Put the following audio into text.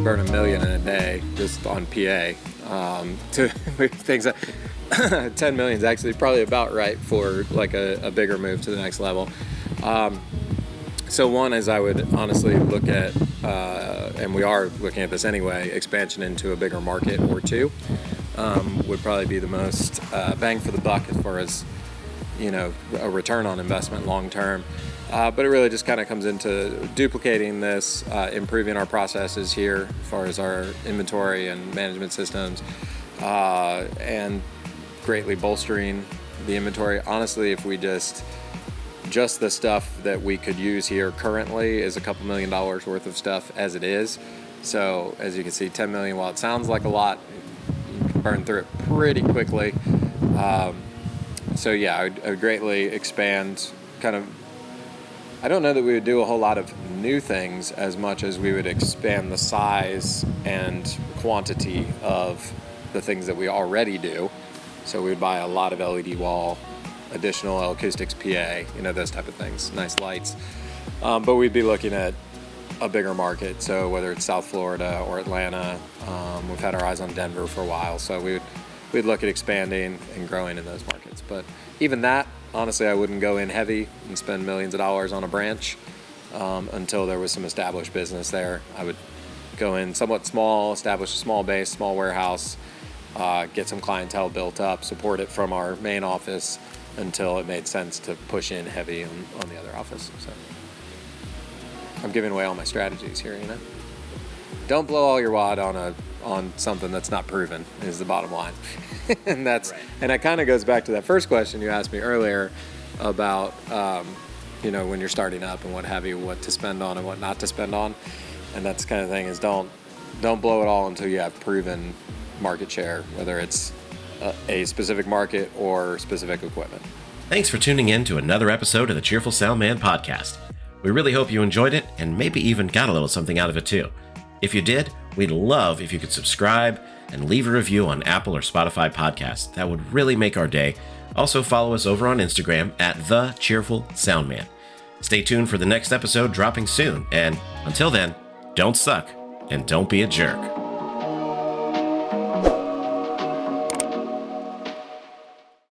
could burn a million in a day just on PA. Um, to things that 10 million is actually probably about right for like a, a bigger move to the next level. Um, so one is I would honestly look at, uh, and we are looking at this anyway, expansion into a bigger market or two um, would probably be the most uh, bang for the buck as far as you know a return on investment long term. Uh, but it really just kind of comes into duplicating this, uh, improving our processes here as far as our inventory and management systems, uh, and greatly bolstering the inventory. Honestly, if we just just the stuff that we could use here currently is a couple million dollars worth of stuff as it is. So as you can see, 10 million, while it sounds like a lot, you can burn through it pretty quickly. Um, so yeah, I would, I would greatly expand kind of I don't know that we would do a whole lot of new things as much as we would expand the size and quantity of the things that we already do. So we would buy a lot of LED wall, additional acoustics PA, you know, those type of things, nice lights. Um, but we'd be looking at a bigger market. So whether it's South Florida or Atlanta, um, we've had our eyes on Denver for a while. So we would we'd look at expanding and growing in those markets. But even that, honestly, I wouldn't go in heavy and spend millions of dollars on a branch um, until there was some established business there. I would go in somewhat small, establish a small base, small warehouse, uh, get some clientele built up, support it from our main office until it made sense to push in heavy on, on the other office. So I'm giving away all my strategies here, you know. Don't blow all your wad on a on something that's not proven is the bottom line. and that's right. and that kind of goes back to that first question you asked me earlier about um, you know when you're starting up and what have you, what to spend on and what not to spend on, and that's the kind of thing is don't don't blow it all until you have proven market share, whether it's a, a specific market or specific equipment. Thanks for tuning in to another episode of the Cheerful Sound Man podcast. We really hope you enjoyed it and maybe even got a little something out of it too. If you did, we'd love if you could subscribe and leave a review on Apple or Spotify podcasts. That would really make our day. Also, follow us over on Instagram at The Cheerful Soundman. Stay tuned for the next episode dropping soon, and until then, don't suck and don't be a jerk.